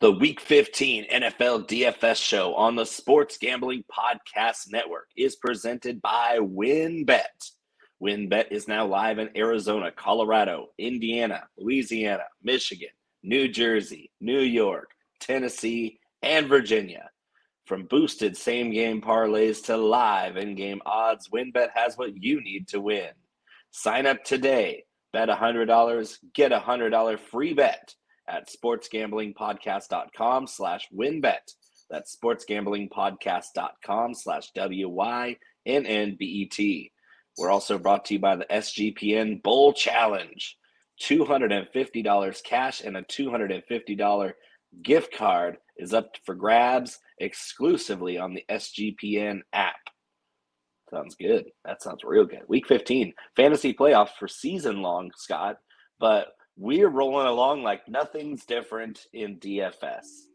The Week 15 NFL DFS show on the Sports Gambling Podcast Network is presented by WynnBET. WynnBET is now live in Arizona, Colorado, Indiana, Louisiana, Michigan, New Jersey, New York, Tennessee, and Virginia. From boosted same game parlays to live in game odds, WynnBET has what you need to win. Sign up today, bet $100, get a $100 free bet at sportsgamblingpodcast.com slash wynnbet. That's sportsgamblingpodcast.com slash W-Y-N-N-B-E-T. We're also brought to you by the SGPN Bowl Challenge. $250 cash and a $250 gift card is up for grabs exclusively on the SGPN app. Sounds good. That sounds real good. Week 15, fantasy playoffs for season long, Scott. But we're rolling along like nothing's different in DFS.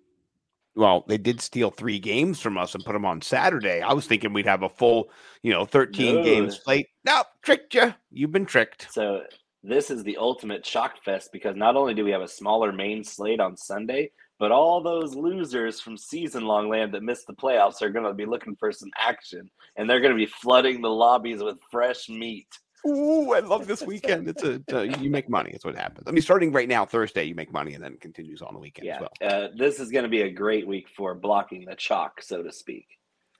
Well, they did steal three games from us and put them on Saturday. I was thinking we'd have a full, you know, 13 no. games slate. No, tricked you. You've been tricked. So this is the ultimate shock fest because not only do we have a smaller main slate on Sunday, but all those losers from season long land that missed the playoffs are going to be looking for some action and they're going to be flooding the lobbies with fresh meat. Ooh, I love this weekend. It's a, it's a, you make money. That's what happens. I mean, starting right now, Thursday, you make money, and then it continues on the weekend yeah. as well. Uh, this is going to be a great week for blocking the chalk, so to speak.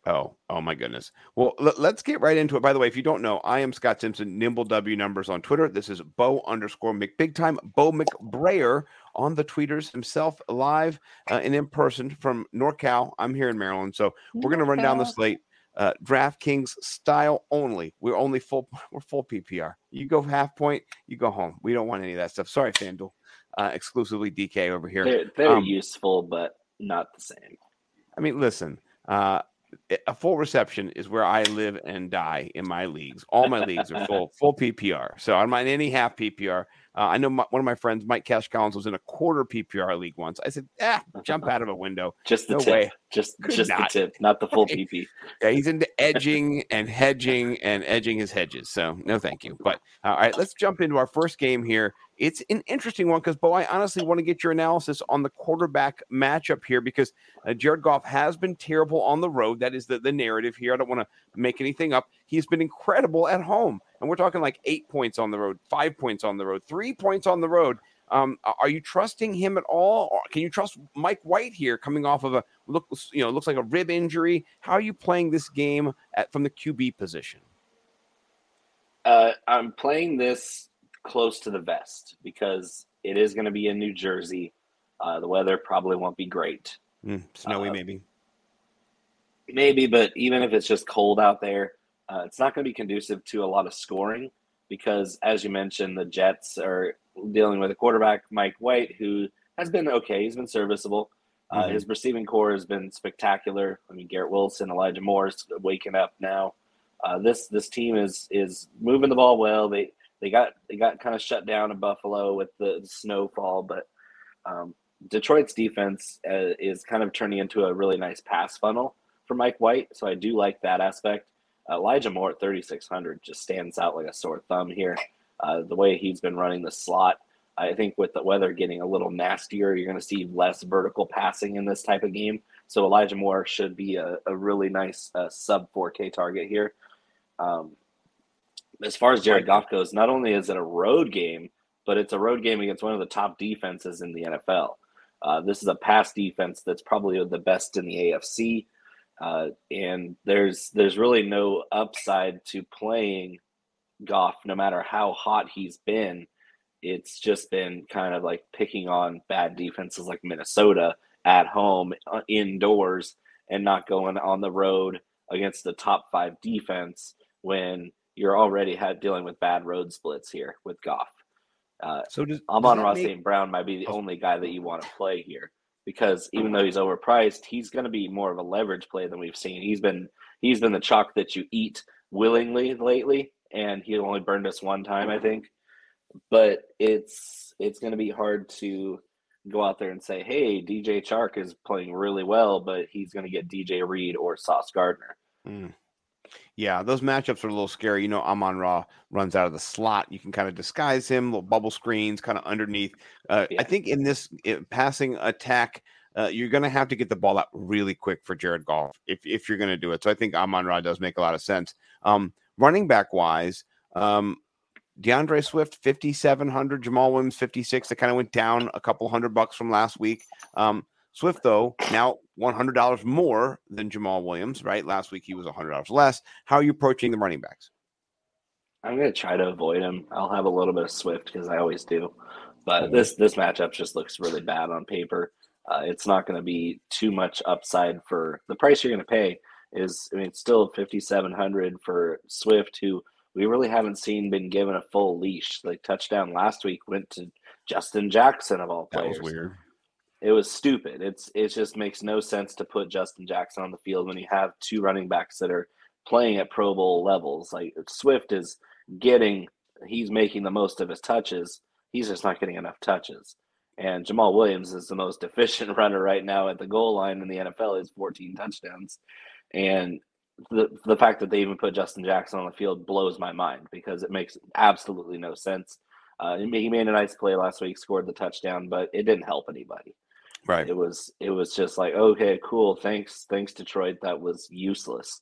Oh, oh my goodness. Well, l- let's get right into it. By the way, if you don't know, I am Scott Simpson, Nimble W numbers on Twitter. This is Bo underscore McBig Time, Bo McBrayer on the tweeters himself, live uh, and in person from NorCal. I'm here in Maryland, so we're going to run down the slate uh, DraftKings style only. We're only full. We're full PPR. You go half point, you go home. We don't want any of that stuff. Sorry, FanDuel. Uh, exclusively DK over here. They're, they're um, useful, but not the same. I mean, listen. Uh, a full reception is where I live and die in my leagues. All my leagues are full full PPR. So I'm not mind any half PPR. Uh, I know my, one of my friends, Mike Cash Collins, was in a quarter PPR league once. I said, "Ah, jump out of a window." Just the no tip. Way. Just Could just not. the tip, not the full PP. yeah, he's into edging and hedging and edging his hedges. So no, thank you. But all right, let's jump into our first game here. It's an interesting one because, Bo, I honestly want to get your analysis on the quarterback matchup here because uh, Jared Goff has been terrible on the road. That is the, the narrative here. I don't want to make anything up. He's been incredible at home. And we're talking like eight points on the road, five points on the road, three points on the road. Um, are you trusting him at all? Or can you trust Mike White here coming off of a look, you know, looks like a rib injury? How are you playing this game at, from the QB position? Uh, I'm playing this close to the vest because it is going to be in New Jersey. Uh, the weather probably won't be great. Mm, snowy, uh, maybe. Maybe, but even if it's just cold out there, uh, it's not going to be conducive to a lot of scoring because, as you mentioned, the Jets are dealing with a quarterback, Mike White, who has been okay. He's been serviceable. Uh, mm-hmm. His receiving core has been spectacular. I mean, Garrett Wilson, Elijah Moore's waking up now. Uh, this this team is is moving the ball well. They they got they got kind of shut down in Buffalo with the, the snowfall, but um, Detroit's defense uh, is kind of turning into a really nice pass funnel for Mike White. So I do like that aspect. Elijah Moore at 3,600 just stands out like a sore thumb here. Uh, the way he's been running the slot, I think with the weather getting a little nastier, you're going to see less vertical passing in this type of game. So Elijah Moore should be a, a really nice uh, sub 4K target here. Um, as far as Jared Goff goes, not only is it a road game, but it's a road game against one of the top defenses in the NFL. Uh, this is a pass defense that's probably the best in the AFC. Uh, and there's there's really no upside to playing Goff, no matter how hot he's been. It's just been kind of like picking on bad defenses like Minnesota at home, uh, indoors, and not going on the road against the top five defense when you're already had dealing with bad road splits here with Goff. Uh, so does, Amon-Ra make... St. Brown might be the oh. only guy that you want to play here because even though he's overpriced, he's going to be more of a leverage play than we've seen. He's been he's been the chalk that you eat willingly lately, and he only burned us one time, I think. But it's it's going to be hard to go out there and say, "Hey, DJ Chark is playing really well," but he's going to get DJ Reed or Sauce Gardner. Mm. Yeah, those matchups are a little scary. You know, Amon Ra runs out of the slot. You can kind of disguise him, little bubble screens kind of underneath. Uh, yeah. I think in this it, passing attack uh, you're going to have to get the ball out really quick for Jared Goff if, if you're going to do it. So I think Amon Ra does make a lot of sense. Um, running back wise, um, D'Andre Swift, 5,700, Jamaal Williams, 56. That kind of went down a couple hundred bucks from last week. Um, Swift, though, now $100 more than Jamaal Williams, right? Last week he was $100 less. How are you approaching the running backs? I'm going to try to avoid him. I'll have a little bit of Swift because I always do. But mm-hmm. this this matchup just looks really bad on paper. Uh, it's not going to be too much upside for the price you're going to pay. Is I mean, it's still 5,700 for Swift, who we really haven't seen been given a full leash. Like touchdown last week went to Justin Jackson of all players. That was weird. It was stupid. It's it just makes no sense to put Justin Jackson on the field when you have two running backs that are playing at Pro Bowl levels. Like Swift is getting, he's making the most of his touches. He's just not getting enough touches. And Jamaal Williams is the most efficient runner right now at the goal line in the NFL. Is 14 touchdowns, and the the fact that they even put Justin Jackson on the field blows my mind because it makes absolutely no sense. Uh, he made a nice play last week, scored the touchdown, but it didn't help anybody. Right. It was it was just like okay, cool, thanks, thanks Detroit. That was useless.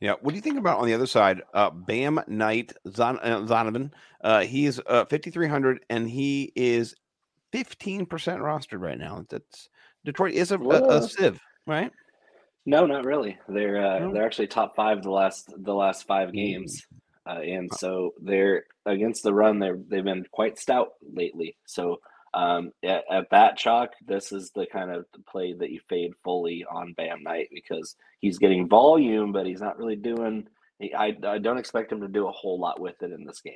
Yeah. What do you think about on the other side? Uh, Bam Knight Zon- uh, Zonovan. Uh, he is uh, 5,300 and he is 15% rostered right now. That's Detroit is a, a, a sieve, right? No, not really. They're uh, no. they're actually top five the last the last five games, uh, and so they're against the run. They they've been quite stout lately. So um, at, at, that chalk, this is the kind of play that you fade fully on Bam Knight because he's getting volume, but he's not really doing. I I don't expect him to do a whole lot with it in this game.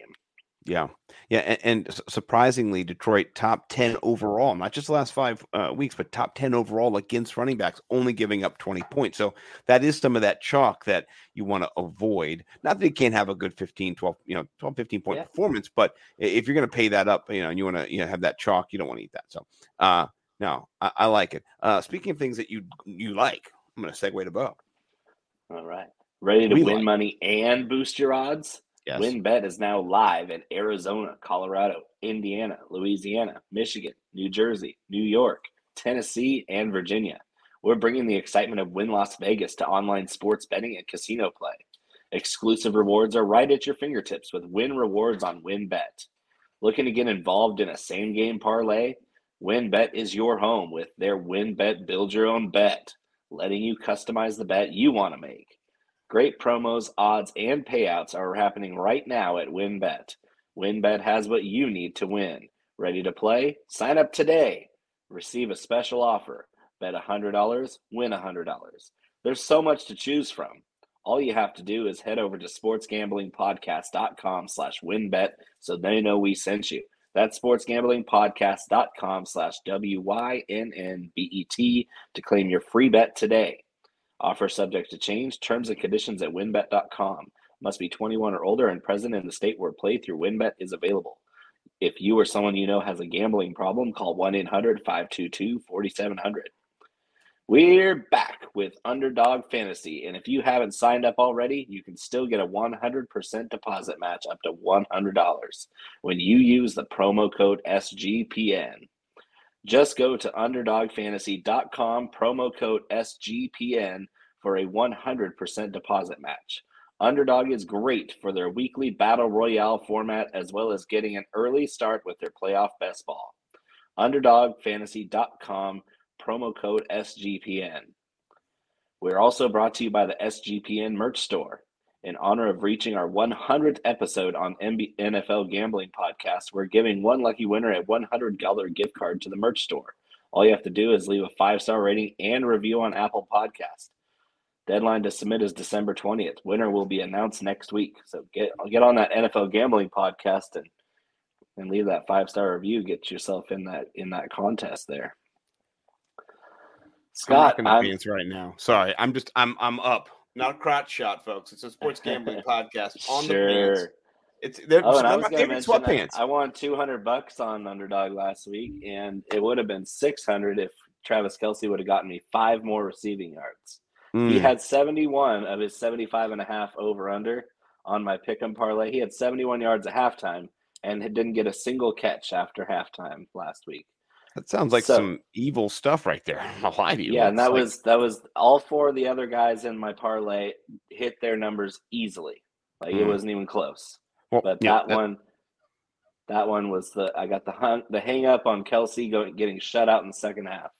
Yeah, yeah, and, and, surprisingly, Detroit top ten overall, not just the last five uh, weeks, but top ten overall against running backs, only giving up twenty points. So that is some of that chalk that you want to avoid. Not that you can't have a good 15, 12, you know, 12, 15 point yeah. performance, but if you're going to pay that up, you know, and you want to you know have that chalk, you don't want to eat that. So, uh, no, I, I like it. Uh, speaking of things that you you like, I'm going to segue to Bo. All right, ready to we win like. money and boost your odds. Yes. WynnBET is now live in Arizona, Colorado, Indiana, Louisiana, Michigan, New Jersey, New York, Tennessee, and Virginia. We're bringing the excitement of Wynn Las Vegas to online sports betting and casino play. Exclusive rewards are right at your fingertips with Wynn Rewards on WynnBET. Looking to get involved in a same game parlay? WynnBET is your home with their WynnBET Build Your Own Bet, letting you customize the bet you want to make. Great promos, odds, and payouts are happening right now at WynnBET. WynnBET has what you need to win. Ready to play? Sign up today. Receive a special offer. Bet $100, win $100. There's so much to choose from. All you have to do is head over to sportsgamblingpodcast.com slash wynnbet so they know we sent you. That's sportsgamblingpodcast.com slash W-Y-N-N-B-E-T to claim your free bet today. Offer subject to change. Terms and conditions at wynnbet.com. Must be 21 or older and present in the state where play through winbet is available. If you or someone you know has a gambling problem, call 1 800 522 4700. We're back with Underdog Fantasy. And if you haven't signed up already, you can still get a 100% deposit match up to $100 when you use the promo code SGPN. Just go to underdogfantasy.com, promo code SGPN for a 100% deposit match. Underdog is great for their weekly battle royale format as well as getting an early start with their playoff best ball. Underdogfantasy.com, promo code SGPN. We're also brought to you by the SGPN merch store in honor of reaching our 100th episode on NFL Gambling Podcast, we're giving one lucky winner a $100 gift card to the merch store. All you have to do is leave a five star rating and review on Apple Podcast. Deadline to submit is December 20th. Winner will be announced next week. So get get on that NFL Gambling Podcast and and leave that five star review. Get yourself in that in that contest there. Scott, I'm not going right now. Sorry, I'm just I'm I'm up not a crotch shot, folks. It's a sports gambling podcast on sure. the pants. It's they're, oh, I my favorite sweatpants. I, I won two hundred bucks on underdog last week, and it would have been six hundred if Travis Kelce would have gotten me five more receiving yards. Mm. He had seventy one of his 75 and a half over under on my pick 'em parlay. He had seventy one yards at halftime and didn't get a single catch after halftime last week. That sounds like So- some evil stuff right there. I'll lie to you. Yeah, and that like- was that was all four of the other guys in my parlay hit their numbers easily. Like it Mm. wasn't even close. well, But yeah, that, one, that one was the I got the hung, the hang up on Kelce going getting shut out in the second half.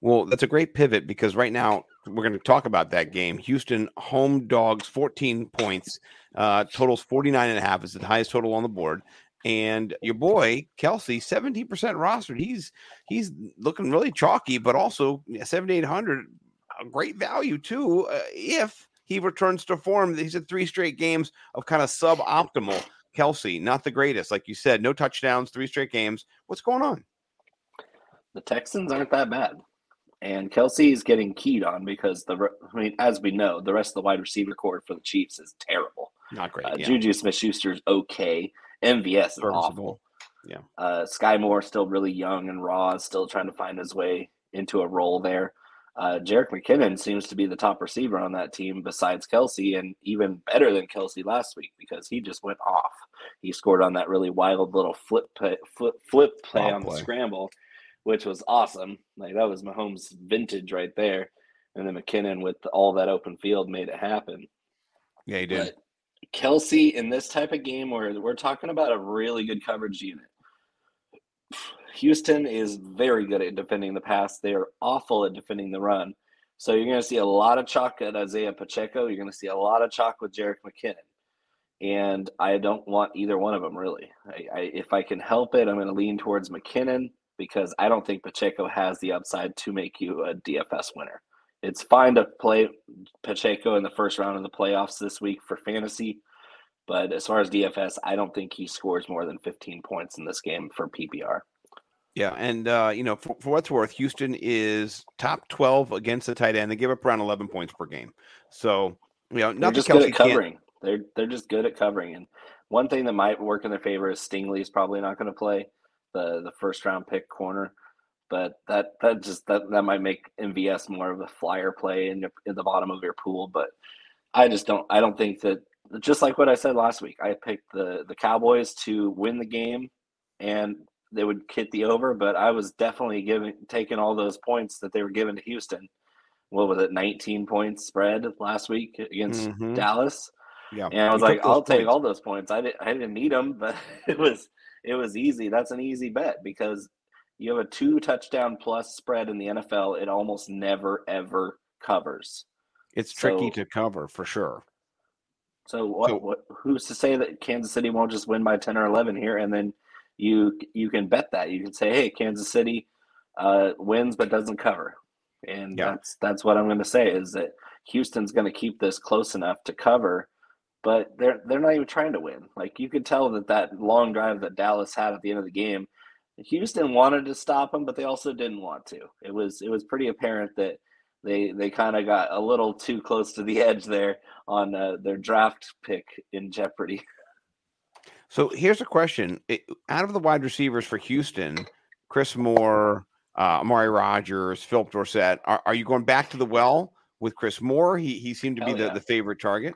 Well, that's a great pivot because right now we're going to talk about that game. Houston home dogs 14 points, uh, totals 49 and a half is the highest total on the board. And your boy Kelce, 17% rostered. He's he's looking really chalky, but also 7,800, a great value too. Uh, if he returns to form, he's had three straight games of kind of suboptimal. Kelce, not the greatest, like you said, no touchdowns, three straight games. What's going on? The Texans aren't that bad. And Kelce is getting keyed on because the I mean, as we know, the rest of the wide receiver core for the Chiefs is terrible. Not great. Uh, yeah. Juju Smith-Schuster is okay. MVS is awful. Yeah. Uh, Sky Moore still really young and raw, still trying to find his way into a role there. Uh, Jerick McKinnon seems to be the top receiver on that team besides Kelce, and even better than Kelce last week because he just went off. He scored on that really wild little flip play, flip, flip play on the scramble, which was awesome. Like that was Mahomes' vintage right there. And then McKinnon with all that open field made it happen. Yeah, he did. But Kelce in this type of game where we're talking about a really good coverage unit. Houston is very good at defending the pass. They are awful at defending the run. So you're going to see a lot of chalk at Isaiah Pacheco. You're going to see a lot of chalk with Jerick McKinnon. And I don't want either one of them really. I, I, if I can help it, I'm going to lean towards McKinnon because I don't think Pacheco has the upside to make you a DFS winner. It's fine to play Pacheco in the first round of the playoffs this week for fantasy. But as far as DFS, I don't think he scores more than 15 points in this game for PPR. Yeah, and uh, you know, for, for what's worth, Houston is top twelve against the tight end. They give up around eleven points per game. So you know, They're not just good Kelce at can't. covering. They're they're just good at covering. And one thing that might work in their favor is Stingley is probably not going to play the the first round pick corner. But that that just that, that might make MVS more of a flyer play in, your, in the bottom of your pool. But I just don't I don't think that just like what I said last week, I picked the the Cowboys to win the game and they would hit the over, but I was definitely giving taking all those points that they were given to Houston. What was it, 19 points spread last week against Mhm. Dallas? Yeah, And I was like, I'll take all those points. I didn't I didn't need them, but it was it was easy. That's an easy bet because you have a two touchdown plus spread in the NFL. It almost never ever covers. It's tricky So- to cover for sure. So what, So- what who's to say that Kansas City won't just win by 10 or 11 here and then you you can bet that. You can say, "Hey, Kansas City uh, wins but doesn't cover." And Yeah. that's that's what I'm going to say is that Houston's going to keep this close enough to cover, but they're they're not even trying to win. Like you could tell that that long drive that Dallas had at the end of the game, Houston wanted to stop them, but they also didn't want to. It was it was pretty apparent that they they kind of got a little too close to the edge there on uh, their draft pick in jeopardy. So here's a question: It- Out of the wide receivers for Houston, Chris Moore, uh, Amari Rogers, Philip Dorsett, are, are you going back to the well with Chris Moore? He he seemed to be the, yeah. the favorite target.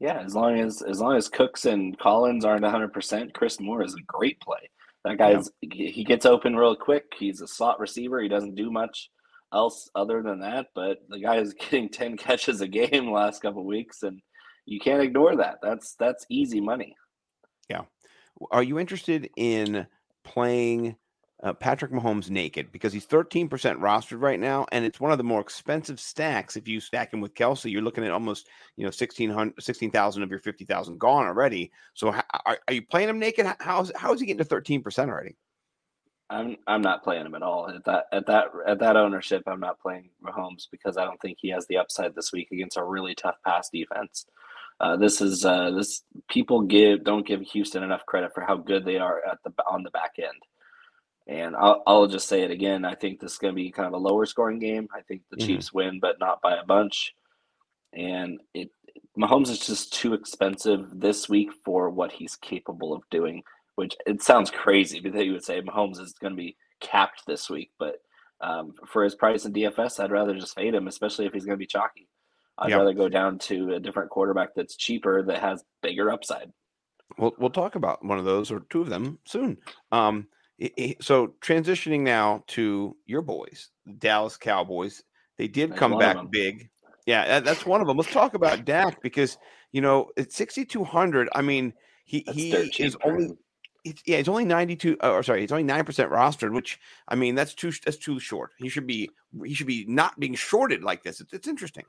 Yeah, as long as as long as Cooks and Collins aren't 100%, Chris Moore is a great play. That guy's he gets open real quick. He's a slot receiver. He doesn't do much else other than that, but the guy is getting 10 catches a game the last couple weeks and you can't ignore that. That's that's easy money. Yeah. Are you interested in playing uh, Patrick Mahomes naked because he's 13% rostered right now, and it's one of the more expensive stacks. If you stack him with Kelce, you're looking at almost you know 1600 16,000 of your 50,000 gone already. So are, are you playing him naked? How's how is he getting to 13% already? I'm I'm not playing him at all. At that at that at that ownership, I'm not playing Mahomes because I don't think he has the upside this week against a really tough pass defense. Uh, this is uh, this people give don't give Houston enough credit for how good they are at the on the back end. And I'll, I'll just say it again. I think this is going to be kind of a lower scoring game. I think the Mhm. Chiefs win, but not by a bunch. And it Mahomes is just too expensive this week for what he's capable of doing. Which it sounds crazy that you would say Mahomes is going to be capped this week, but um, for his price in DFS, I'd rather just fade him, especially if he's going to be chalky. I'd Yeah. rather go down to a different quarterback that's cheaper that has bigger upside. We'll we'll talk about one of those or two of them soon. Um, it, it, so transitioning now to your boys, Dallas Cowboys. They did come back big. Yeah, that's one of them. Let's talk about Dak because you know at 6200. I mean, he that's he is only. It's, yeah, he's only 92 uh, or sorry, he's only 9% rostered, which I mean, that's too that's too short. He should be he should be not being shorted like this. It's, it's interesting.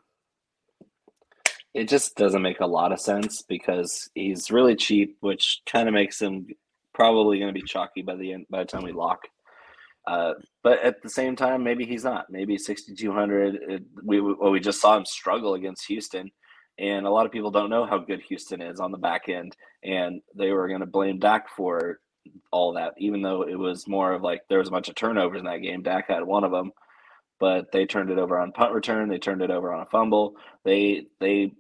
It just doesn't make a lot of sense because he's really cheap, which kind of makes him probably going to be chalky by the end by the time we lock. Uh, but at the same time, maybe he's not. Maybe 6,200. We well, we just saw him struggle against Houston, and a lot of people don't know how good Houston is on the back end, and they were going to blame Dak for all that, even though it was more of like there was a bunch of turnovers in that game. Dak had one of them, but they turned it over on punt return. They turned it over on a fumble. They they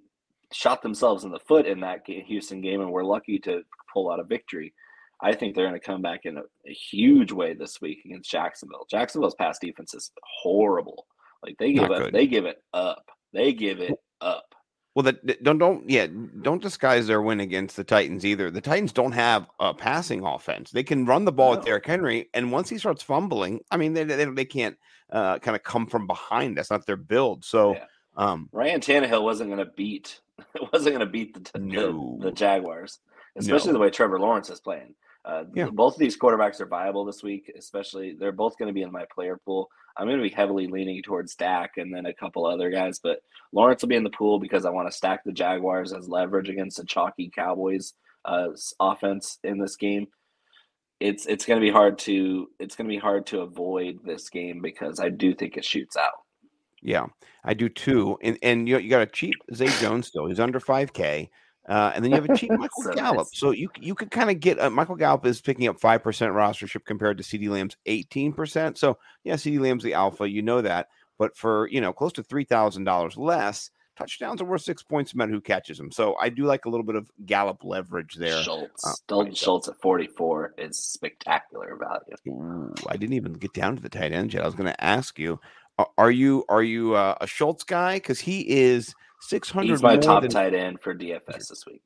shot themselves in the foot in that Houston game, and were lucky to pull out a victory. I think they're going to come back in a, a, huge way this week against Jacksonville. Jacksonville's pass defense is horrible. Like they give up, they give it up, they give it up. Well, that don't don't yeah don't disguise their win against the Titans either. The Titans don't have a passing offense. They can run the ball no. with Derrick Henry, and once he starts fumbling, I mean they they, they can't uh, kind of come from behind. That's not their build. So yeah. um, Ryan Tannehill wasn't going to beat wasn't going to beat the, no. the, the Jaguars, especially no. the way Trevor Lawrence is playing. Uh, yeah. Both of these quarterbacks are viable this week, especially they're both going to be in my player pool. I'm going to be heavily leaning towards Dak and then a couple other guys, but Lawrence will be in the pool because I want to stack the Jaguars as leverage against a chalky Cowboys uh, offense in this game. It's it's going to be hard to it's going to be hard to avoid this game because I do think it shoots out. Yeah, I do too. And and you you got a cheap Zay Jones still. He's under 5K. Uh, and then you have a cheap Michael so Gallup. Nice. So you you could kind of get uh, Michael Gallup is picking up five percent rostership compared to CeeDee Lamb's eighteen percent. So yeah, CeeDee Lamb's the alpha, you know that. But for you know close to three thousand dollars less, touchdowns are worth six points no matter who catches them. So I do like a little bit of Gallup leverage there. Schultz, uh, Dalton Schultz at forty four is spectacular value. Ooh, I didn't even get down to the tight end yet. I was going to ask you, are you are you uh, a Schultz guy? Because he is Six hundred. He's my top than, tight end for DFS this week,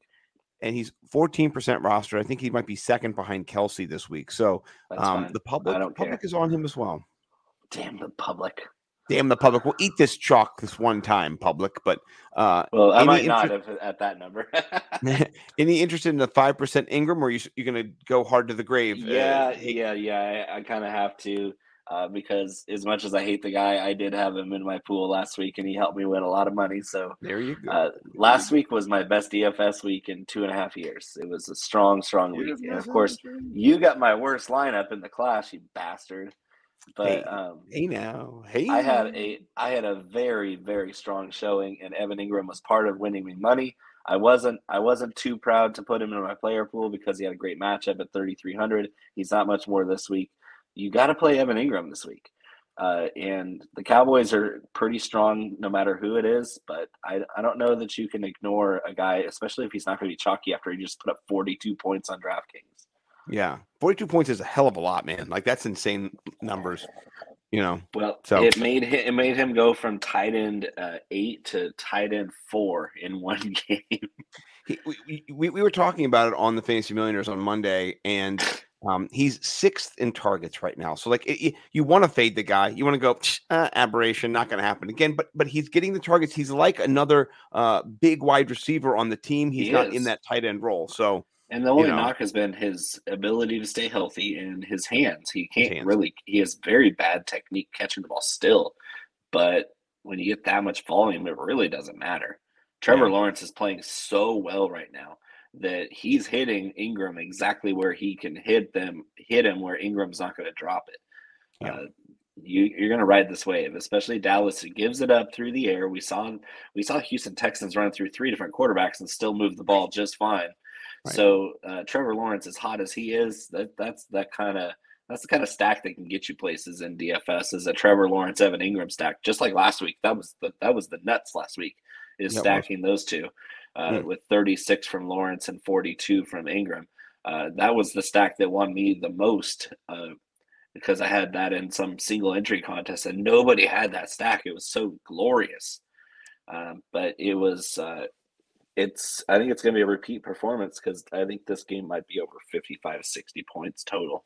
and he's fourteen percent roster. I think he might be second behind Kelce this week. So um, the public, public is on him as well. Damn the public. Damn the public. We'll eat this chalk this one time, public. But uh, well, I might not have at that number. any interested in the five percent Engram, or you you going to go hard to the grave? Yeah, uh, yeah, yeah. I, I kind of have to uh, because as much as I hate the guy, I did have him in my pool last week, and he helped me win a lot of money. So there you go. Uh, last week was my best DFS week in two and a half years. It was a strong, strong week, and of course, you got my worst lineup in the class, you bastard. But hey, um, hey now, hey, I had a I had a very very strong showing, and Evan Engram was part of winning me money. I wasn't I wasn't too proud to put him in my player pool because he had a great matchup at 3300. He's not much more this week you got to play Evan Engram this week. Uh, and the Cowboys are pretty strong no matter who it is, but I, I don't know that you can ignore a guy, especially if he's not going to be chalky after he just put up 42 points on DraftKings. Yeah, 42 points is a hell of a lot, man. Like that's insane numbers. You know, well, so it made him, it made him go from tight end uh, eight to tight end four in one game. He, we, we, we were talking about it on the Fantasy Millionaires on Monday, and um, he's sixth in targets right now. So like it, you want to fade the guy, you want to go uh, aberration, not going to happen again. But but he's getting the targets. He's like another uh, big wide receiver on the team. He's he not is. in that tight end role. So and the only you know, knock has been his ability to stay healthy and his hands. He can't hands. really. He has very bad technique catching the ball still, but when you get that much volume, it really doesn't matter. Trevor yeah. Lawrence is playing so well right now that he's hitting Engram exactly where he can hit them, hit him where Engram's not going to drop it. Yeah. Uh, you, you're going to ride this wave, especially Dallas. Who gives it up through the air. We saw we saw Houston Texans run through three different quarterbacks and still move the ball just fine. Right. So uh, Trevor Lawrence, as hot as he is, that that's that kind of that's the kind of stack that can get you places in DFS. Is a Trevor Lawrence Evan Engram stack, just like last week. That was the that was the nuts last week. Is stacking those two uh, with 36 from Lawrence and 42 from Engram. Uh, that was the stack that won me the most uh, because I had that in some single entry contest and nobody had that stack. It was so glorious. Um, but it was, uh, it's, I think it's going to be a repeat performance because I think this game might be over 55, 60 points total.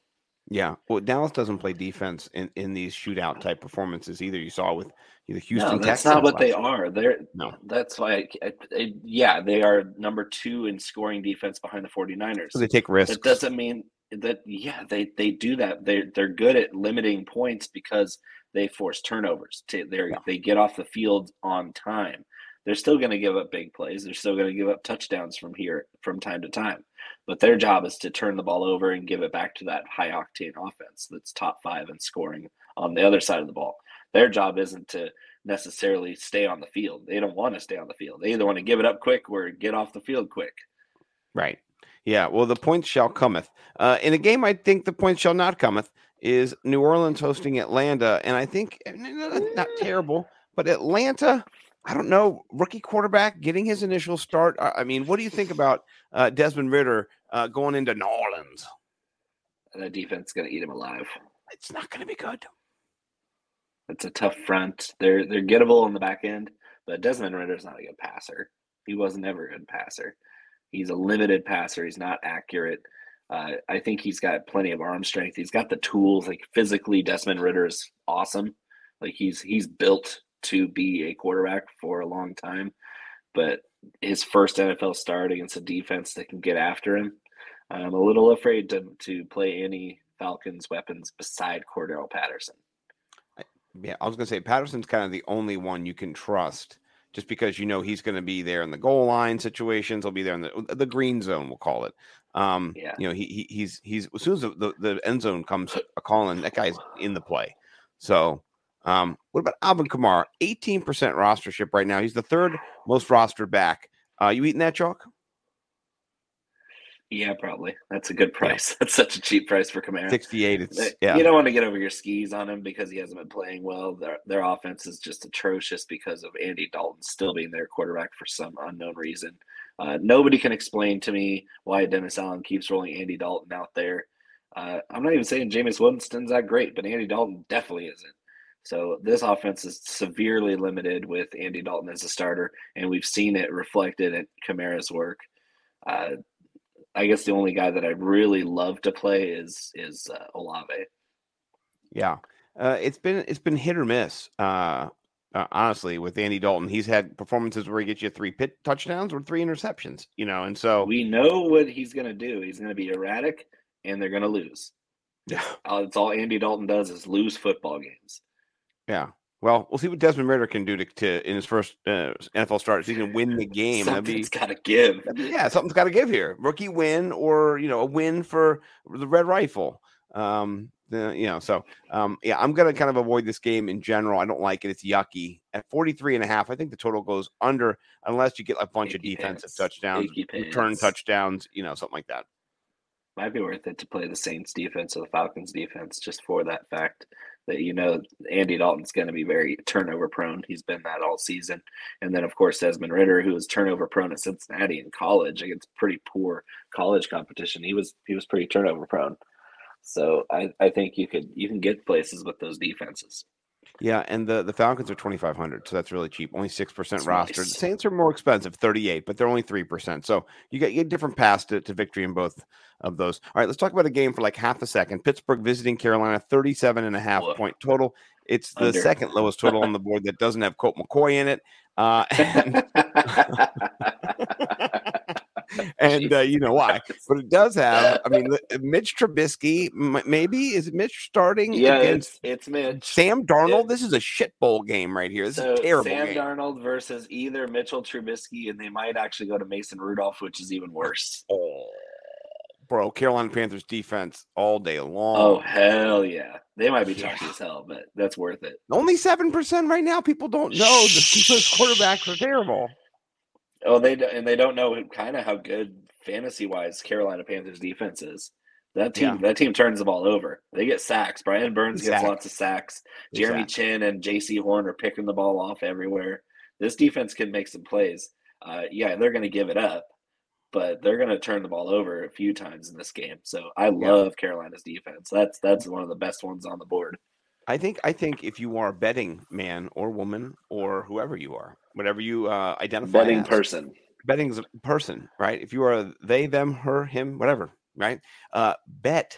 Yeah. Well, Dallas doesn't play defense in, in these shootout type performances either. You saw with either Houston. No, that's Texans not what they are. They're No. That's why, I, I- I- yeah, they are number two in scoring defense behind the 49ers. So they take risks. It doesn't mean that yeah they they do that they they're good at limiting points because they force turnovers to they Yeah. they get off the field on time they're still going to give up big plays they're still going to give up touchdowns from here from time to time but their job is to turn the ball over and give it back to that high octane offense that's top 5 in scoring on the other side of the ball their job isn't to necessarily stay on the field they don't want to stay on the field they either want to give it up quick or get off the field quick Right. Yeah. Well, the points shall cometh. Uh, in a game, I think the points shall not cometh is New Orleans hosting Atlanta, and I think not terrible, but Atlanta. I don't know. Rookie quarterback getting his initial start. I mean, what do you think about uh, Desmond Ridder uh, going into New Orleans? that defense is going to eat him alive It's not going to be good. It's a tough front. They're they're gettable on the back end, but Desmond Ridder's not a good passer. He was never a good passer. He's a limited passer. He's not accurate. Uh, I think he's got plenty of arm strength. He's got the tools. Like physically, Desmond Ridder is awesome. Like he's he's built to be a quarterback for a long time. But his first NFL start against a defense that can get after him, I'm a little afraid to to play any Falcons weapons beside Cordarrelle Patterson. Yeah, I was going to say Patterson's kind of the only one you can trust, just because you know he's going to be there in the goal line situations. He'll be there in the the green zone, we'll call it. Um, Yeah. you know, he, he he's he's as soon as the, the, the end zone comes a calling, that guy's in the play. So, um, what about Alvin Kamara? Eighteen percent rostership right now. He's the third most rostered back. Uh, you eating that chalk? Yeah, probably. That's a good price. That's such a cheap price for Kamara. Sixty-eight. It's yeah. You don't want to get over your skis on him because he hasn't been playing well. Their their offense is just atrocious because of Andy Dalton still being their quarterback for some unknown reason. Uh, nobody can explain to me why Dennis Allen keeps rolling Andy Dalton out there. Uh, I'm not even saying Jameis Winston's that great, but Andy Dalton definitely isn't. So this offense is severely limited with Andy Dalton as a starter, and we've seen it reflected in Kamara's work. Uh, I guess the only guy that I'd really love to play is is uh, Olave. Yeah, uh, it's been it's been hit or miss. Uh, uh, honestly, with Andy Dalton, he's had performances where he gets you three pit touchdowns or three interceptions. You know, and so We know what he's going to do. He's going to be erratic, and they're going to lose. yeah, It's all Andy Dalton does is lose football games. Yeah. Well, we'll see what Desmond Ridder can do to, to in his first uh, NFL start. If he can win the game, Something's got to give. yeah, something's got to give here. Rookie win, or you know, a win for the Red Rifle. Um, the, you know, so um, yeah, I'm gonna kind of avoid this game in general. I don't like it. It's yucky at 43 and a half. I think the total goes under unless you get a bunch of defensive pants. touchdowns, return pants. touchdowns, you know, something like that. Might be worth it to play the Saints defense or the Falcons defense just for that fact that you know Andy Dalton's going to be very turnover prone. He's been that all season. And then, of course, Desmond Ridder, who was turnover prone at Cincinnati in college against pretty poor college competition, he was he was pretty turnover prone. So I, I think you could you can get places with those defenses. Yeah, and the the Falcons are 2500, so that's really cheap. Only 6% That's rostered. The nice. Saints are more expensive, 38, but they're only 3%. So you get you get different paths to, to victory in both of those. All right, let's talk about a game for like half a second. Pittsburgh visiting Carolina, 37 and a half Whoa. point total. It's the Under. second lowest total on the board that doesn't have Colt McCoy in it. Uh, and and uh, you know why. But it does have, I mean, Mitch Trubisky, maybe is Mitch starting yeah, against it's it's Mitch. Sam Darnold? Yeah. This is a shit bowl game right here. This so is a terrible Sam game. Darnold versus either Mitchell Trubisky, and they might actually go to Mason Rudolph, which is even worse. Oh, bro, Carolina Panthers defense all day long. Oh hell yeah, they might be Yeah. chalky as hell, but that's worth it. Only seven percent right now. People don't know the quarterbacks are terrible. Oh, they and they don't know kind of how good fantasy wise Carolina Panthers defense is. That team, Yeah. that team turns the ball over. They get sacks. Brian Burns gets lots of sacks. Jeremy Chinn and Jaycee Horn are picking the ball off everywhere. This defense can make some plays. Uh, yeah, they're going to give it up, but they're going to turn the ball over a few times in this game. So I Yeah. love Carolina's defense. That's that's one of the best ones on the board. I think I think if you are a betting man or woman or whoever you are, whatever you uh, identify Betting as, person. Betting a person, right? If you are they, them, her, him, whatever, right? Uh, bet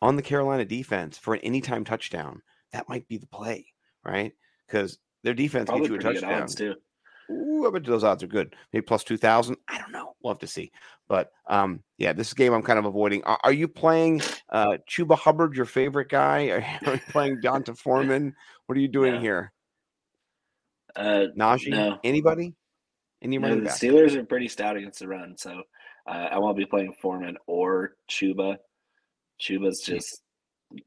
on the Carolina defense for an anytime touchdown, that might be the play, right? Because their defense Probably gets you a touchdown. odds too. Ooh, I bet those odds are good. Maybe plus two thousand. I don't know. We'll have to see. But um, yeah, this game I'm kind of avoiding. Are, are you playing uh Chuba Hubbard, your favorite guy? Are you, playing D'Onta Foreman? What are you doing No. here? Uh, Najee? No. Anybody? Any no, the? Steelers are pretty stout against the run, so uh, I won't be playing Foreman or Chuba. Chuba's just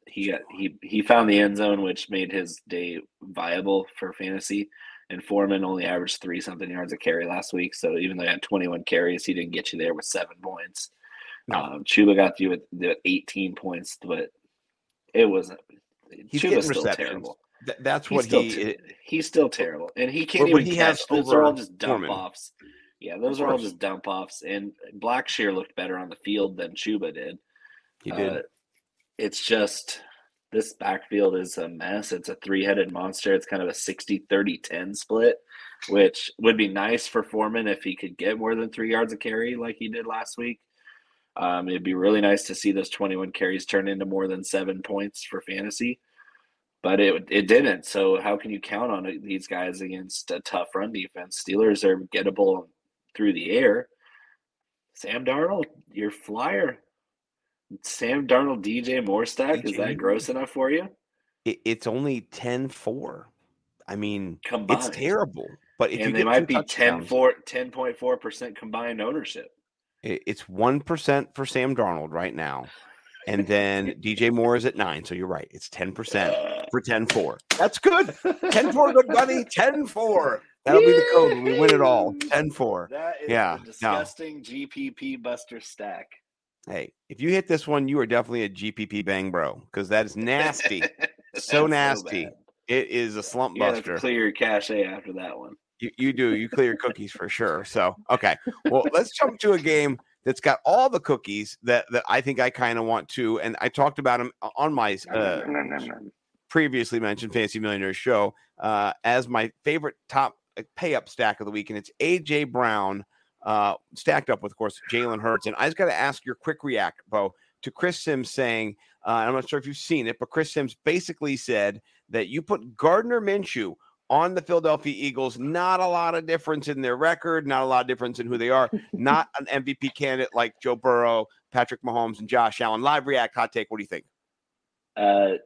he got he he found the end zone, which made his day viable for fantasy. And Foreman only averaged three something yards a carry last week, so even though he had 21 carries, he didn't get you there with seven points. No. Um, Chuba got you with, with 18 points, but it wasn't. He's Chuba's still receptions. terrible. Th- that's He's what still he. te- he's still terrible, and he can't even he catch. has Those are all just dump Foreman. offs. Yeah, those are all just dump offs. And Blackshear looked better on the field than Chuba did. he did. Uh, it's just this backfield is a mess. It's a three headed monster. It's kind of a 60 30 10 split, which would be nice for Foreman if he could get more than three yards of carry like he did last week. Um, it'd be really nice to see those 21 carries turn into more than seven points for fantasy, but it it didn't. So how can you count on these guys against a tough run defense? Steelers are gettable through the air. Sam Darnold, your flyer. Sam Darnold, DJ Moore stack. Is that gross enough for you? It, it's only 10-4. I mean, Combined. it's terrible. But if you and they might be 10 4, 10.4% combined ownership. it- it's one percent for Sam Darnold right now, and then DJ Moore is at nine. So you're right. It's ten percent for 10-4. That's good. 10-4, good buddy. 10-4. That'll be the code we win it all. 10-4. That is Yeah, a no. disgusting GPP buster stack. Hey, if you hit this one, you are definitely a GPP bang bro because that is nasty. So nasty. bad. It is a slump You buster. clear your cache after that one. You, you do. You clear your cookies for sure. So, okay. Well, let's jump to a game that's got all the cookies that, that I think I kind of want to. And I talked about them on my uh, previously mentioned Fantasy Millionaire show uh, as my favorite top pay up stack of the week. And it's AJ Brown uh, stacked up with, of course, Jalen Hurts. And I just got to ask your quick react, Bo, to Chris Sims saying, uh, I'm not sure if you've seen it, but Chris Sims basically said that you put Gardner Minshew on the Philadelphia Eagles. Not a lot of difference in their record, not a lot of difference in who they are. not an MVP candidate like Joe Burrow, Patrick Mahomes, and Josh Allen. Live react, hot take. What do you think? Uh,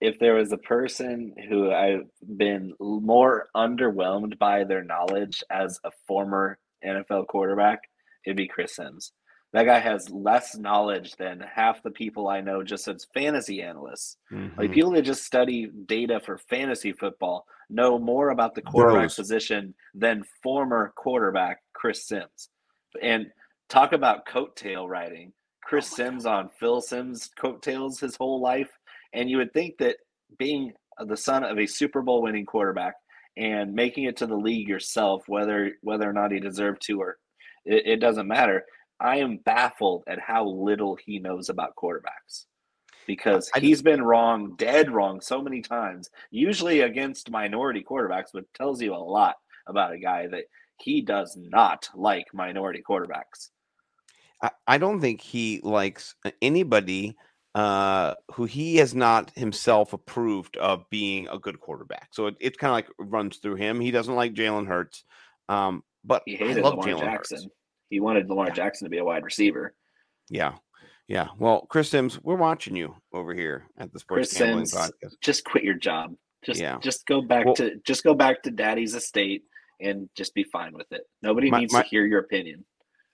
if there was a person who I've been more underwhelmed by their knowledge as a former NFL quarterback, it'd be Chris Sims. That guy has less knowledge than half the people I know just as fantasy analysts. Like Mhm. people that just study data for fantasy football know more about the quarterback Bros. position than former quarterback Chris Sims. And talk about coattail riding. Chris Oh Sims on Phil Sims coattails his whole life. And you would think that being the son of a Super Bowl winning quarterback and making it to the league yourself, whether whether or not he deserved to or it, it doesn't matter. I am baffled at how little he knows about quarterbacks because he's been wrong, dead wrong so many times, usually against minority quarterbacks, which tells you a lot about a guy that he does not like minority quarterbacks. I, I don't think he likes anybody uh, who he has not himself approved of being a good quarterback. So it, it kind of like runs through him. He doesn't like Jalen Hurts, um, but He hated Lamar Jalen Jackson. Hurts. He wanted Lamar Yeah. Jackson to be a wide receiver. Yeah, yeah. Well, Chris Sims, we're watching you over here at the Sports Chris Gambling Sims, Podcast. just quit your job. Just Yeah. just go back Well- to just go back to daddy's estate and just be fine with it. Nobody My- needs my- to hear your opinion.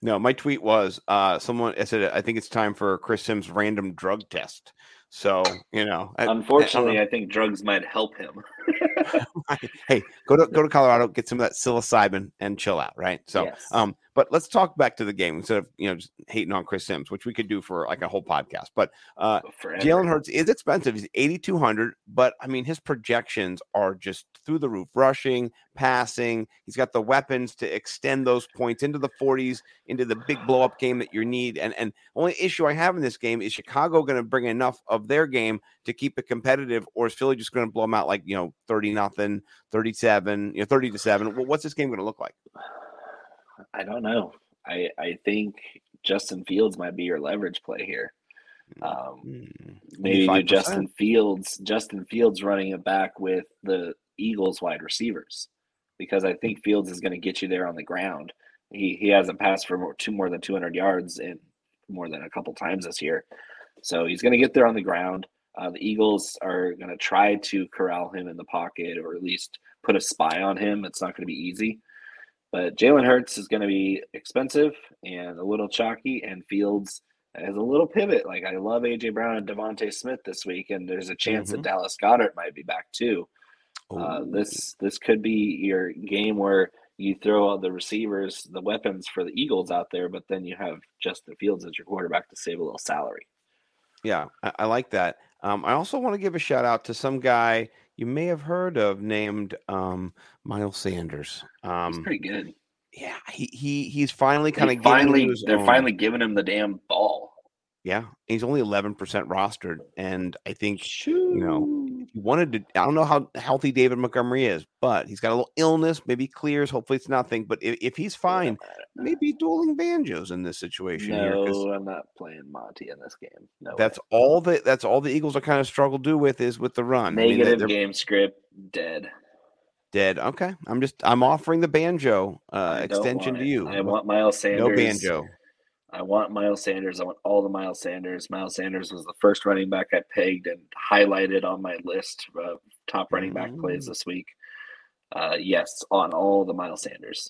No, my tweet was uh, someone I said I think it's time for Chris Sims' random drug test. So you know, I- I know. Unfortunately, I think drugs might help him. hey, go to go to Colorado, get some of that psilocybin, and chill out, right? So, Yes. um, but let's talk back to the game instead of you know just hating on Chris Sims, which we could do for like a whole podcast. But uh, Jalen Hurts is expensive; he's eighty two hundred, but I mean his projections are just through the roof. Rushing, passing, he's got the weapons to extend those points into the forties, into the big blow up game that you need. And and only issue I have in this game is Chicago going to bring enough of their game to keep it competitive, or is Philly just going to blow them out like you know thirty nothing, thirty seven, you know thirty to seven? Well, what's this game going to look like? I don't know. I I think Justin Fields might be your leverage play here. Um, Mm, maybe do Justin Fields, Justin Fields running it back with the Eagles wide receivers, because I think Fields is going to get you there on the ground. He he hasn't passed for more, two more than 200 yards in more than a couple times this year, so he's going to get there on the ground. Uh, the Eagles are going to try to corral him in the pocket, or at least put a spy on him. It's not going to be easy, but Jalen Hurts is going to be expensive and a little chalky, and Fields as a little pivot. Like I love AJ Brown and DeVonta Smith this week, and there's a chance Mhm. that Dallas Goedert might be back too. Uh, this this could be your game where you throw all the receivers, the weapons for the Eagles out there, but then you have Justin Fields as your quarterback to save a little salary. Yeah, I, I like that. Um, I also want to give a shout out to some guy you may have heard of named um, Miles Sanders. He's Um, pretty good. yeah, he he he's finally kind They of finally, they're finally giving him the damn ball. Yeah. He's only eleven percent rostered, and I think you know, he wanted to. I don't know how healthy David Montgomery is, but he's got a little illness. Maybe clears. Hopefully, it's nothing. But if, if he's fine, maybe dueling banjos in this situation here. No, I'm not playing Monty in this game. No, That's way. all the that's all the Eagles are kind of struggle do with is with the run. I mean, they- negative they're game script dead. dead. Okay, I'm just I'm offering the banjo uh, extension to you. I want Miles Sanders. no banjo. I want Miles Sanders. I want all the Miles Sanders. Miles Sanders was the first running back I pegged and highlighted on my list of top running back plays Mm. this week. Uh, yes, on all the Miles Sanders.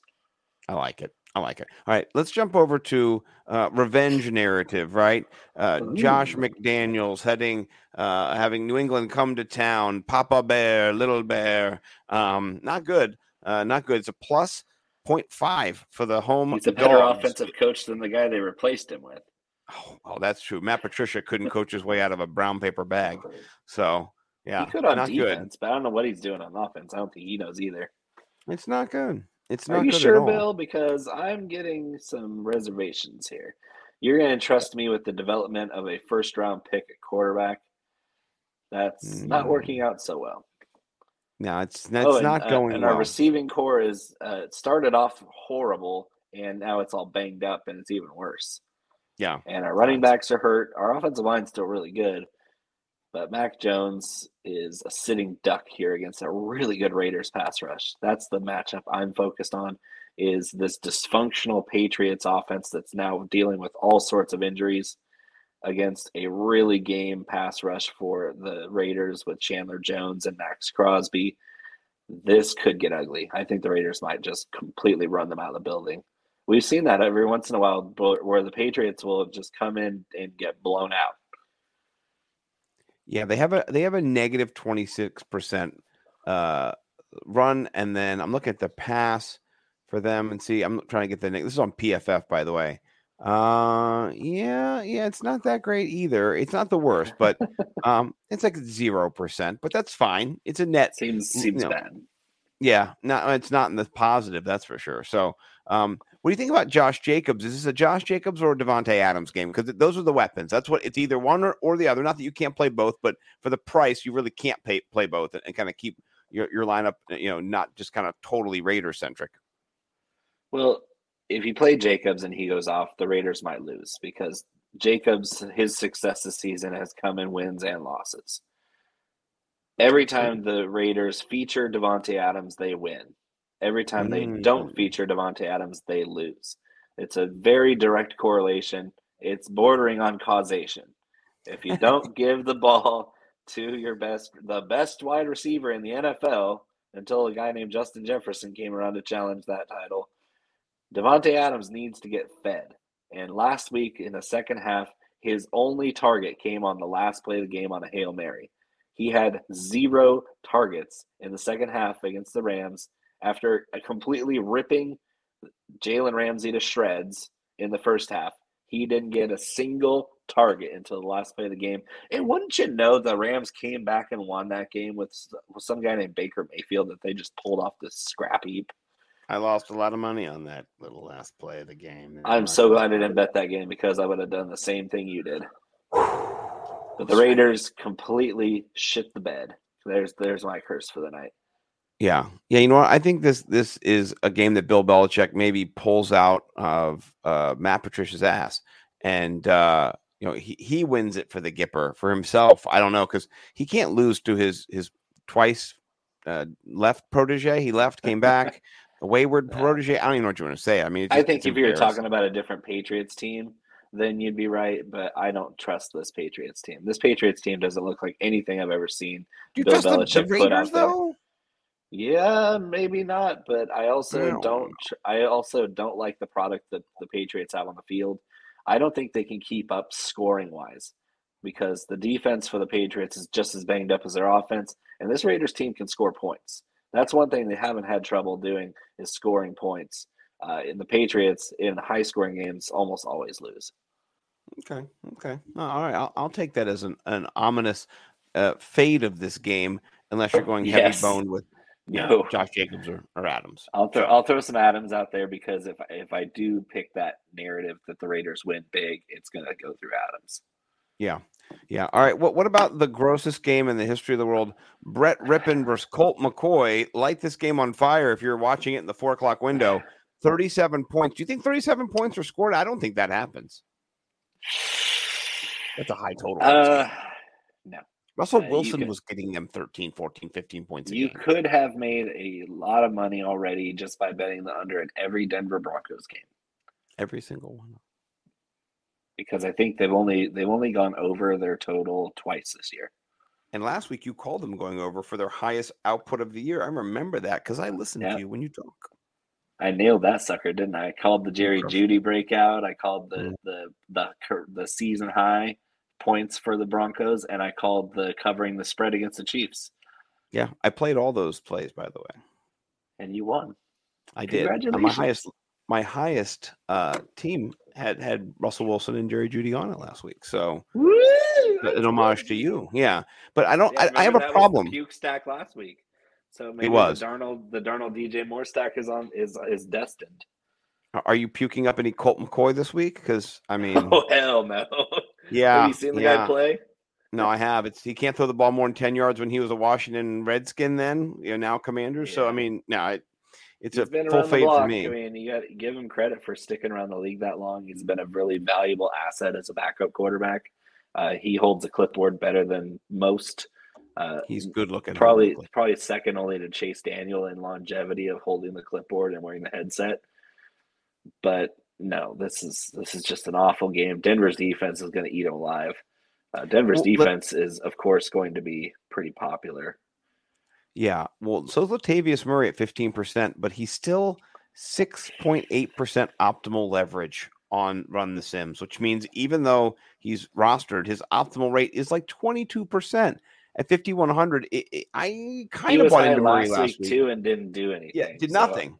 I like it. I like it. All right, let's jump over to uh, revenge narrative. Right, uh, Josh McDaniels heading, uh, having New England come to town. Papa Bear, Little Bear. Um, not good. Uh, not good. It's a plus 0.5 for the home. He's a better dogs. offensive coach than the guy they replaced him with. Oh, oh, that's true. Matt Patricia couldn't coach his way out of a brown paper bag. So yeah, he could on not good. defense, but I don't know what he's doing on offense. I don't think he knows either. It's not good. It's not Are you sure. Bill? Because I'm getting some reservations here. You're going to trust me with the development of a first round pick at quarterback. That's not Mm. working out so well. No, it's that's Oh, and, not uh, going and well. our receiving corps is uh, it started off horrible, and now it's all banged up, and it's even worse. yeah, And our running backs are hurt. Our offensive line's still really good, but Mac Jones is a sitting duck here against a really good Raiders pass rush. That's the matchup I'm focused on. Is this dysfunctional Patriots offense that's now dealing with all sorts of injuries against a really game pass rush for the Raiders with Chandler Jones and Maxx Crosby. This could get ugly. I think the Raiders might just completely run them out of the building. We've seen that every once in a while where the Patriots will just come in and get blown out. yeah. They have a they have a negative twenty six percent uh run, and then I'm looking at the pass for them and see. I'm trying to get the this is on PFF by the way. Uh, yeah, yeah. It's not that great either. It's not the worst, but um, it's like zero percent. But that's fine. It's a net Seems seems no. bad. Yeah, no, it's not in the positive, that's for sure. So, um, what do you think about Josh Jacobs? Is this a Josh Jacobs or Davante Adams game? Because those are the weapons. That's what it's either one or, or the other. Not that you can't play both, but for the price, you really can't pay, play both and, and kind of keep your, your lineup, you know, not just kind of totally Raider centric. Well, if you play Jacobs and he goes off, the Raiders might lose because Jacobs, his success this season has come in wins and losses. Every time the Raiders feature Davante Adams, they win. Every time they don't Mm. feature Davante Adams, they lose. It's a very direct correlation. It's bordering on causation. If you don't give the ball to your best, the best wide receiver in the NFL, until a guy named Justin Jefferson came around to challenge that title, Davante Adams needs to get fed. And last week in the second half, his only target came on the last play of the game on a Hail Mary. He had zero targets in the second half against the Rams after completely ripping Jalen Ramsey to shreds in the first half. He didn't get a single target until the last play of the game. And wouldn't you know the Rams came back and won that game with, with some guy named Baker Mayfield that they just pulled off this scrap heap? I lost a lot of money on that little last play of the game. I'm so glad I didn't bet that game because I would have done the same thing you did. But the Raiders completely shit the bed. There's there's my curse for the night. Yeah, yeah. You know what? I think this this is a game that Bill Belichick maybe pulls out of uh, Matt Patricia's ass, and uh, you know, he, he wins it for the Gipper. For himself, I don't know because he can't lose to his his twice uh, left protege. He left, came back, a wayward protege. I don't even know what you want to say. I mean, I think if you're talking about a different Patriots team, then you'd be right. But I don't trust this Patriots team. This Patriots team doesn't look like anything I've ever seen. Do you Bill trust the, the Belichick put Raiders out there. though? Yeah, maybe not, but I also No. don't. I also don't like the product that the Patriots have on the field. I don't think they can keep up scoring wise because the defense for the Patriots is just as banged up as their offense, and this Raiders team can score points. That's one thing they haven't had trouble doing is scoring points. Uh, in the Patriots in high scoring games almost always lose. Okay. Okay. All right. I'll, I'll take that as an, an ominous uh, fade of this game, unless you're going heavy Yes. boned with you know, Josh Jacobs or, or Adams. I'll throw I'll throw some Adams out there because if if I do pick that narrative that the Raiders win big, it's gonna go through Adams. Yeah. Yeah. All right. What what about the grossest game in the history of the world? Brett Rypien versus Colt McCoy. Light this game on fire if you're watching it in the four o'clock window. 37 points. Do you think 37 points are scored? I don't think that happens. That's a high total. Uh, Russell uh, Wilson could- was getting them 13, 14, 15 points a you game. could have made a lot of money already just by betting the under in every Denver Broncos game Every single one. Because I think they've only they've only gone over their total twice this year. And last week you called them going over for their highest output of the year. I remember that because I listened Yeah. to you when you talk. I nailed that sucker, didn't I? I called the Jerry Perfect. Jeudy breakout. I called the Mm. the the the season high points for the Broncos, and I called the covering the spread against the Chiefs, Yeah, I played all those plays, by the way. and you won. I did. My highest, my highest uh, team had had Russell Wilson and Jerry Jeudy on it last week. So Woo! an homage to you. Yeah, but I don't. Yeah, I, I have a problem. puke stack last week. So maybe was. the Darnold the Darnold DJ Moore stack is on is is destined. Are you puking up any Colt McCoy this week? Because I mean, Oh hell no! yeah, Have you seen the yeah. guy play? No, I have. It's he can't throw the ball more than ten yards when he was a Washington Redskin. Then you know now Commanders. So I mean, no, it, it's He's a been full around the block. for me. I mean, you got to give him credit for sticking around the league that long. He's been a really valuable asset as a backup quarterback. Uh, he holds a clipboard better than most. Uh, He's good looking. probably probably second only to Chase Daniel in longevity of holding the clipboard and wearing the headset. But no, this is this is just an awful game. Denver's defense is going to eat him alive. Uh, Denver's Well, but- defense is, of course, going to be pretty popular. Yeah. Well, so Latavius Murray at 15%, but he's still 6.8% optimal leverage on run the Sims, which means even though he's rostered, his optimal rate is like 22% at 5,100. It, it- I He kind of was bought into Murray last last week week. too and didn't do anything. Yeah, did So, nothing.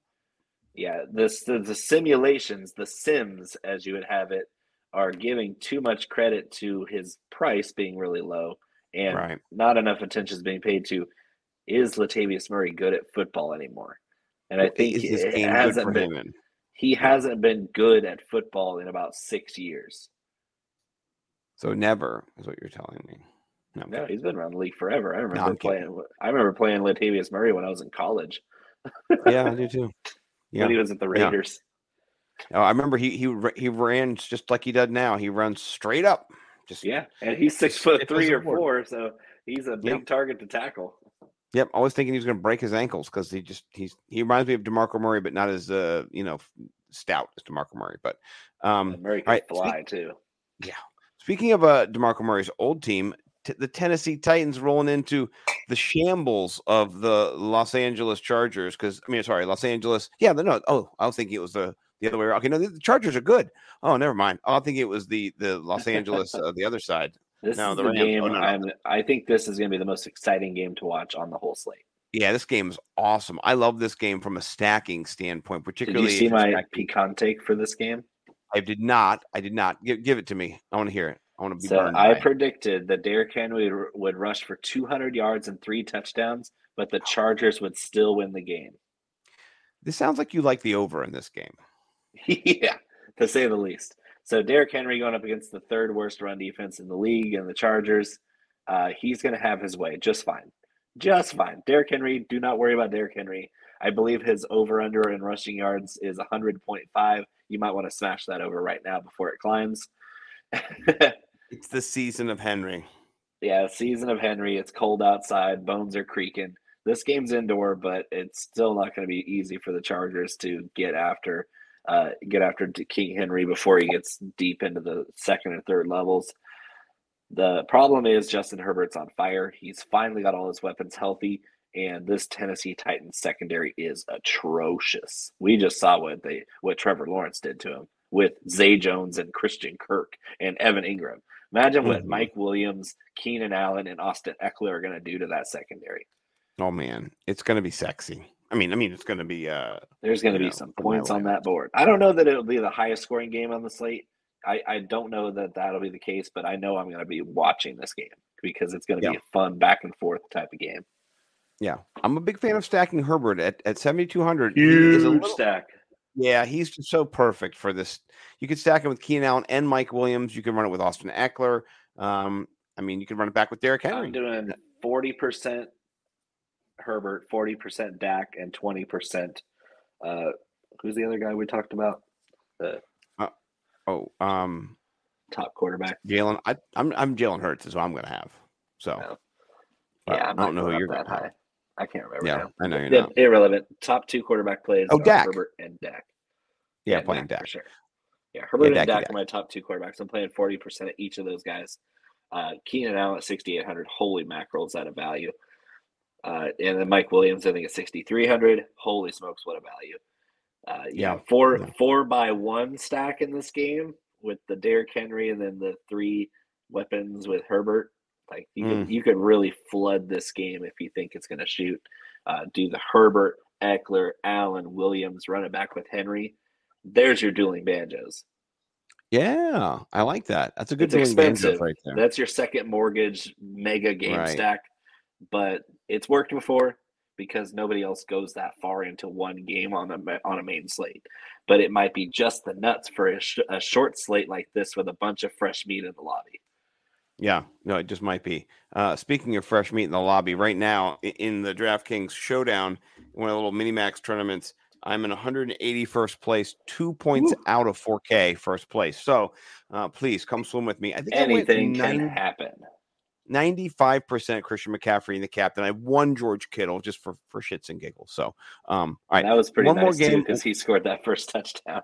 yeah, this the, the simulations, the Sims, as you would have it, are giving too much credit to his price being really low and Right. not enough attention is being paid to is Latavius Murray good at football anymore? And I think it game hasn't been, him? He hasn't been good at football in about six years. so never is what you're telling me. No, No, he's been around the league forever. I remember I'm playing. I remember playing Latavius Murray when I was in college yeah, I do too. Yeah. when he was at the Yeah. Raiders. Oh, I remember he he he ran just like he does now. He runs straight up. Just Yeah, and he's six foot three or four, so he's a big target to tackle. Yep, I was thinking he was going to break his ankles because he just he's he reminds me of Demarco Murray, but not as uh you know stout as Demarco Murray. But um, And Murray can right, fly too. Yeah. Speaking of uh Demarco Murray's old team, t- the Tennessee Titans rolling into the shambles of the Los Angeles Chargers. Because I mean, sorry, Los Angeles. Yeah, no, oh, I was thinking it was the the other way around. Okay, no, the, Chargers are good. Oh, never mind. I think it was the the Los Angeles uh, the other side. This No, is the the Rams- oh, game. oh, no, no. I'm. Think this is going to be the most exciting game to watch on the whole slate. Yeah, this game is awesome. I love this game from a stacking standpoint, particularly. Did you see my stacking- pecan take for this game? I did not. I did not. Give, give it to me. I want to hear it. I want to be So. I by it. predicted that Derrick Henry would- would rush for 200 yards and three touchdowns, but the Chargers would still win the game. this sounds like you like the over in this game. yeah, to say the least. So Derrick Henry going up against the third worst run defense in the league and the Chargers, uh, he's going to have his way just fine, just fine. Derrick Henry, do not worry about Derrick Henry. I believe his over under in rushing yards is 100.5. You might want to smash that over right now before it climbs. It's the season of Henry. Yeah, season of Henry. It's cold outside. Bones are creaking. This game's indoor, but it's still not going to be easy for the Chargers to get after uh, get after King Henry before he gets deep into the second and third levels. The problem is Justin Herbert's on fire. He's finally got all his weapons healthy, and this Tennessee Titans secondary is atrocious. We just saw what they what Trevor Lawrence did to him with Zay Jones and Christian Kirk and Evan Engram. Imagine what mm-hmm. Mike Williams, Keenan Allen, and Austin Ekeler are going to do to that secondary. Oh man, it's going to be sexy. I mean, I mean, it's going to be. uh There's going to be know, some points on that board. I don't know that it'll be the highest scoring game on the slate. I, I don't know that that'll be the case, but I know I'm going to be watching this game because it's going to yeah. be a fun back and forth type of game. Yeah, I'm a big fan of stacking Herbert at at 7200. Huge little, stack. Yeah, he's just so perfect for this. You could stack him with Keenan Allen and Mike Williams. You can run it with Austin Ekeler. Um, I mean, you can run it back with Derrick Henry. I'm doing forty percent Herbert, forty percent Dak, and twenty percent. Uh, who's the other guy we talked about? Uh, uh, oh, um, top quarterback. Jalen. I, I'm I'm Jalen Hurts is what I'm going to have. So, no. yeah, I'm I don't know who you're that high. Have. I can't remember. Yeah, now. I know you're not. Irrelevant. Top two quarterback plays. Oh, Dak. Herbert and Dak. Yeah, yeah playing Dak, Dak, for sure. Yeah, Herbert yeah, and Dak, Dak are my top two quarterbacks. I'm playing forty percent of each of those guys. Uh, Keenan Allen at 6,800. Holy mackerel, is that a value? Uh, and then Mike Williams, I think at 6,300. Holy smokes, what a value! Uh, yeah, four yeah. four by one stack in this game with the Derrick Henry and then the three weapons with Herbert. Like you mm. could you could really flood this game if you think it's going to shoot. Uh, do the Herbert, Ekeler, Allen, Williams, run it back with Henry. There's your dueling banjos. Yeah, I like that. That's a good it's expensive. right there. That's your second mortgage mega game right. stack, but it's worked before because nobody else goes that far into one game on a on a main slate. But it might be just the nuts for a, sh- a short slate like this with a bunch of fresh meat in the lobby. Yeah, no, it just might be. Uh, speaking of fresh meat in the lobby, right now in the DraftKings Showdown, one of the little mini max tournaments, I'm in 181st place, two points out of 4K first place. So uh, please come swim with me. I think anything I can happen. 95% Christian McCaffrey in the captain. I one George Kittle just for, for shits and giggles. So, um, all right. That was pretty one nice more game because he scored that first touchdown.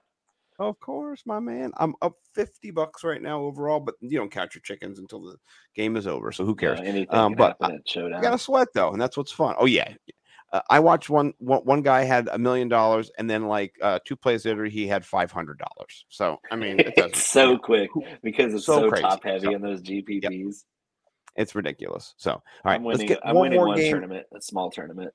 Of course, my man. I'm up 50 bucks right now overall, but you don't count your chickens until the game is over. So who cares? um, but I, you got to sweat though, and that's what's fun. Oh, yeah. Uh, I watched one, one, one guy had a million dollars, and then like uh, two plays later, he had five hundred dollars. So I mean, it it's so quick because it's so, so top heavy so, in those GPPs. Yep. It's ridiculous. So all right, I'm winning, let's get I'm one more one game. tournament, a small tournament.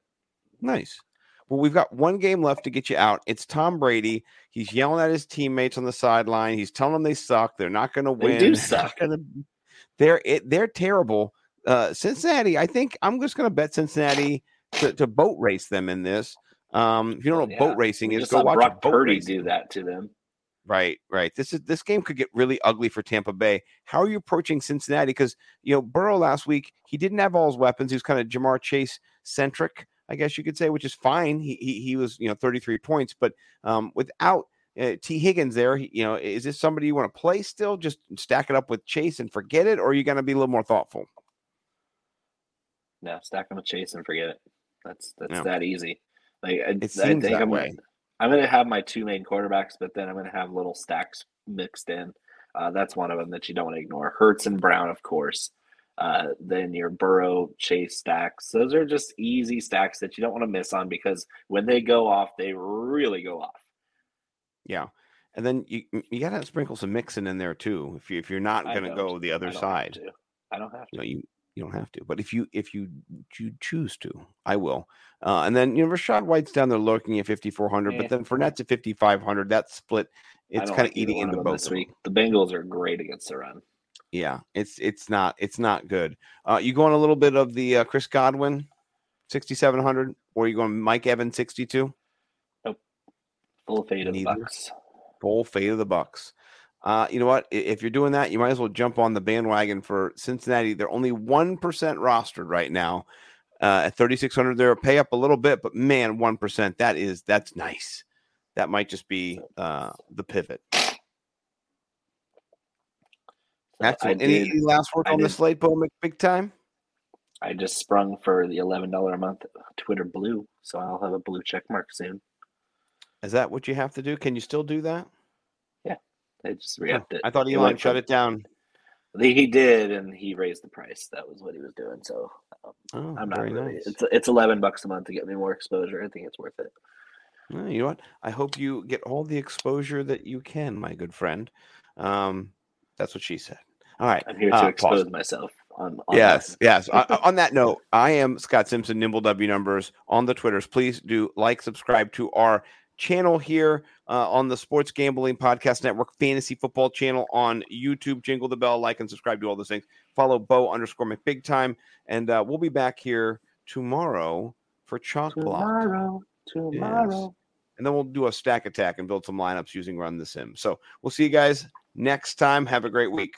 Nice. Well, we've got one game left to get you out. It's Tom Brady. He's yelling at his teammates on the sideline. He's telling them they suck. They're not going to win. They do suck. They're it, they're terrible. Uh, Cincinnati. I think I'm just going to bet Cincinnati to, to, boat race them in this. Um, if you don't know yeah. what boat racing we is, go watch Brock Purdy do that to them. Right, right. This is this game could get really ugly for Tampa Bay. How are you approaching Cincinnati? Because you know Burrow last week he didn't have all his weapons. He was kind of Ja'Marr Chase centric. I guess you could say, which is fine. He he, he was you know 33 points, but um, without uh, Tee Higgins there, he, you know, is this somebody you want to play still? Just stack it up with Chase and forget it, or are you going to be a little more thoughtful? No, stack him with Chase and forget it. That's that's that easy. Like I, it seems I think that I'm, way. I'm going to have my two main quarterbacks, but then I'm going to have little stacks mixed in. Uh, that's one of them that you don't want to ignore. Hurts and Brown, of course. Uh, then your Burrow Chase stacks. Those are just easy stacks that you don't want to miss on because when they go off, they really go off. Yeah. And then you you gotta sprinkle some mixing in there too. If you if you're not gonna go the other I side, I don't have to. You, know, you you don't have to. But if you if you you choose to, I will. Uh, and then you know Rachaad White's down there looking at 5400, but then Fournette's at 5500. That split, it's kind like of eating into both this week. The Bengals are great against the run. Yeah, it's it's not it's not good. Uh, you going a little bit of the uh, Chris Godwin, sixty seven hundred, or you going Mike Evans sixty two? Nope. Full fade of the Bucks. Full fade of the Bucks. Uh, you know what? If you're doing that, you might as well jump on the bandwagon for Cincinnati. They're only one percent rostered right now. Uh, at 3600 they're pay up a little bit but man 1% that is that's nice that might just be uh, the pivot That's I any, any last word on the did. slate, Bo Big time. I just sprung for the eleven dollar a month Twitter Blue, so I'll have a blue check mark soon. Is that what you have to do? Can you still do that? I just re-upped it. I thought Elon shut it down. He did, and he raised the price. That was what he was doing. So um, Oh, I'm not really. nice. It's it's eleven bucks a month to get me more exposure. I think it's worth it. Well, you know what? I hope you get all the exposure that you can, my good friend. Um, that's what she said. All right. I'm here to uh, expose pause. myself. On, on Yes, yes. O- o- on that note, I am Scott Simpson, Nimble W Numbers on the Twitters. Please do like, subscribe to our channel here uh, on the Sports Gambling Podcast Network Fantasy Football channel on YouTube. Jingle the bell, like and subscribe to all those things. Follow Bo underscore McBig Time, and uh, we'll be back here tomorrow for Chalk Block. tomorrow. Tomorrow. And then we'll do a stack attack and build some lineups using Run the Sim. So we'll see you guys next time. Have a great week.